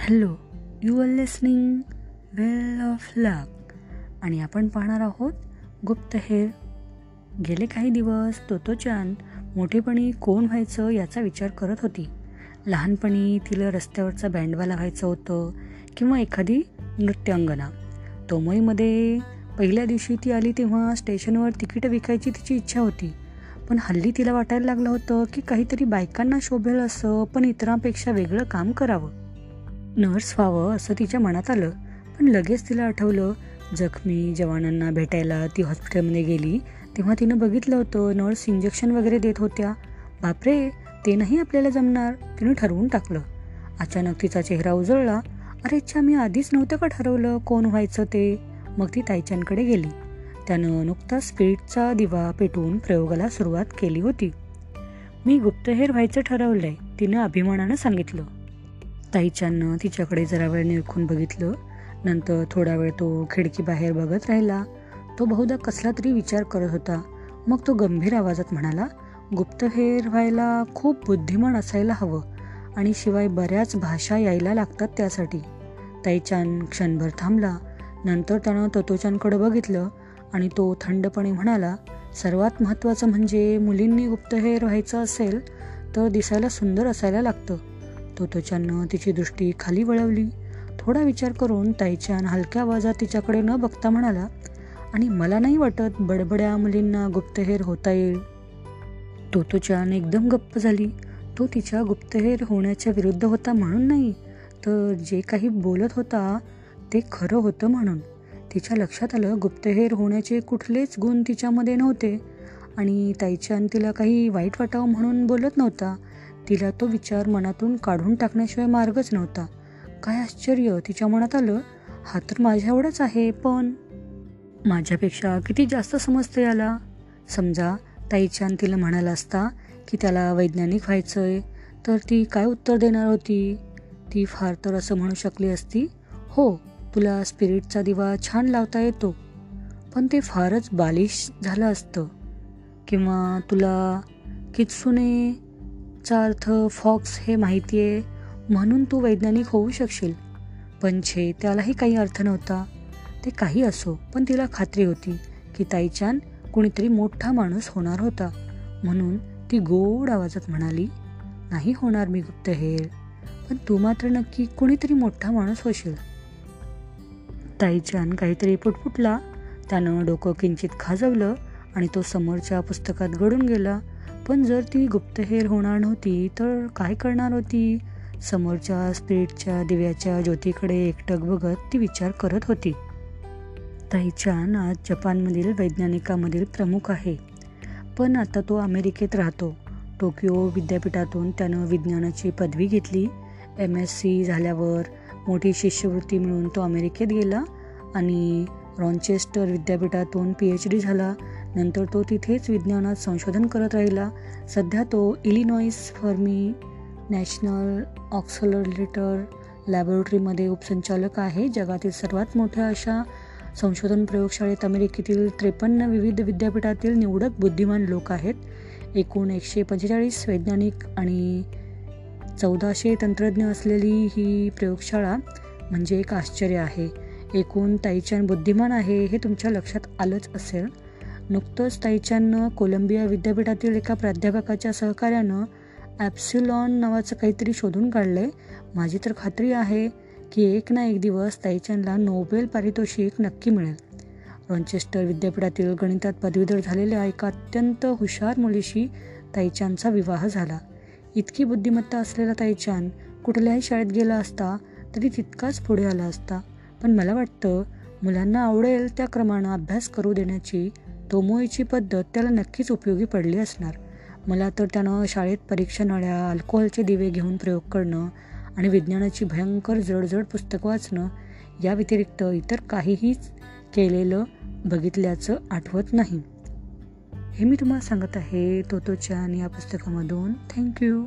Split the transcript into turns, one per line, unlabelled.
Hello you are listening well of luck. आणि आपण पाहणार आहोत गुप्तहेर गेले काही दिवस तोतोचान मोठेपणी कोण व्हायचं याचा विचार करत होती. लहानपणी तिला रस्त्यावरचा बँडवाला व्हायचं होतं किंवा एखादी नृत्यांगना. तोमईमध्ये पहिल्या दिवशी ती आली तेव्हा स्टेशनवर तिकीटं विकायची तिची इच्छा होती. पण हल्ली तिला वाटायला लागलं होतं की काहीतरी बायकांना शोभेल असं पण इतरांपेक्षा वेगळं काम करावं. नर्स व्हावं असं तिच्या मनात आलं. पण लगेच तिला आठवलं जखमी जवानांना भेटायला ती हॉस्पिटलमध्ये गेली तेव्हा तिनं बघितलं होतं नर्स इंजेक्शन वगैरे देत होत्या. बापरे ते नाही आपल्याला जमणार तिनं ठरवून टाकलं. अचानक तिचा चेहरा उजळला. अरे अच्छा मी आधीच नव्हतं का ठरवलं कोण व्हायचं ते? मग ती ताईच्यांकडे गेली. त्यानं नुकताच स्पिरिटचा दिवा पेटवून प्रयोगाला सुरुवात केली होती. मी गुप्तहेर व्हायचं ठरवलंय तिनं अभिमानानं सांगितलं. ताईच्यानं तिच्याकडे जरा वेळ निरखून बघितलं. नंतर थोडा वेळ तो खिडकी बाहेर बघत राहिला. तो बहुधा कसला तरी विचार करत होता. मग तो गंभीर आवाजात म्हणाला गुप्तहेर व्हायला खूप बुद्धिमान असायला हवं आणि शिवाय बऱ्याच भाषा यायला लागतात त्यासाठी. ताईचान क्षणभर थांबला. नंतर त्यानं ततोचानकडं बघितलं आणि तो थंडपणे म्हणाला सर्वात महत्त्वाचं म्हणजे मुलींनी गुप्तहेर व्हायचं असेल तर दिसायला सुंदर असायला लागतं. तोतोच्यानं तिची दृष्टी खाली वळवली. थोडा विचार करून ताईच्यान हलक्या आवाजात तिच्याकडे न बघता म्हणाला आणि मला नाही वाटत बडबड्या मुलींना गुप्तहेर होता येईल. तोतोचान एकदम गप्प झाली. तो तिच्या गुप्तहेर होण्याच्या विरुद्ध होता म्हणून नाही तर जे काही बोलत होता ते खरं होतं म्हणून. तिच्या लक्षात आलं गुप्तहेर होण्याचे कुठलेच गुण तिच्यामध्ये नव्हते. आणि ताईच्यान तिला काही वाईट वाटावं म्हणून बोलत नव्हता. तिला तो विचार मनातून काढून टाकण्याशिवाय मार्गच नव्हता. काय आश्चर्य तिच्या मनात आलं हा तर माझ्या एवढाच आहे पण माझ्यापेक्षा किती जास्त समजतं याला. समजा ताईच्यान तिला म्हणाला असता की त्याला वैज्ञानिक व्हायचं आहे तर ती काय उत्तर देणार होती? ती फार तर असं म्हणू शकली असती. हो तुला स्पिरिटचा दिवा छान लावता येतो पण ते फारच बालिश झालं असतं. किंवा तुला चा अर्थ फॉक्स हे माहिती आहे म्हणून तू वैज्ञानिक होऊ शकशील. पण छे त्यालाही काही अर्थ नव्हता. ते काही असो पण तिला खात्री होती की ताईच्यान कुणीतरी मोठा माणूस होणार होता. म्हणून ती गोड आवाजात म्हणाली नाही होणार मी गुप्तहेर पण तू मात्र नक्की कुणीतरी मोठा माणूस होशील. ताईच्यान काहीतरी पुटपुटला त्यानं डोकं किंचित खाजवलं आणि तो समोरच्या पुस्तकात घडून गेला. पण जर ती गुप्तहेर होणार नव्हती तर काय करणार होती? समोरच्या स्पिरिटच्या दिव्याच्या ज्योतीकडे एकटक बघत ती विचार करत होती. ताईचान आज जपानमधील वैज्ञानिकामधील प्रमुख आहे. पण आता तो अमेरिकेत राहतो. टोकियो विद्यापीठातून त्यानं विज्ञानाची पदवी घेतली. एम एस सी झाल्यावर मोठी शिष्यवृत्ती मिळून तो अमेरिकेत गेला आणि रॉन्चेस्टर विद्यापीठातून पी एच डी झाला. नंतर तो तिथेच विज्ञानात संशोधन करत राहिला. सध्या तो इलिनॉईस फर्मी नॅशनल ऑक्सलरेटर लॅबोरेटरीमध्ये उपसंचालक आहे. जगातील सर्वात मोठ्या अशा संशोधन प्रयोगशाळेत अमेरिकेतील त्रेपन्न विविध विद्यापीठातील निवडक बुद्धिमान लोक आहेत. एकूण एकशे पंचेचाळीस वैज्ञानिक आणि चौदाशे तंत्रज्ञ असलेली ही प्रयोगशाळा म्हणजे एक आश्चर्य आहे. एकूण ताईचान बुद्धिमान आहे हे तुमच्या लक्षात आलंच असेल. नुकतंच ताईच्यानं कोलंबिया विद्यापीठातील एका प्राध्यापकाच्या सहकार्यानं ॲप्सिलॉन नावाचं काहीतरी शोधून काढलं आहे माझी तर खात्री आहे की एक ना एक दिवस ताईचानला नोबेल पारितोषिक नक्की मिळेल. रॉन्चेस्टर विद्यापीठातील गणितात पदवीधर झालेल्या एका अत्यंत हुशार मुलीशी ताईचानचा विवाह झाला. इतकी बुद्धिमत्ता असलेला ताईचान कुठल्याही शाळेत गेला असता तरी तितकाच पुढे आला असता. पण मला वाटतं मुलांना आवडेल त्या क्रमानं अभ्यास करू देण्याची तोमोईची पद्धत त्याला नक्कीच उपयोगी पडली असणार. मला तर त्यानं शाळेत परीक्षा नळ्या अल्कोहोलचे दिवे घेऊन प्रयोग करणं आणि विज्ञानाची भयंकर जडजड पुस्तकं वाचणं या व्यतिरिक्त इतर काहीहीच केलेलं बघितल्याचं आठवत नाही. हे मी तुम्हाला सांगत आहे तोतोच्या आणि या पुस्तकामधून. थँक्यू.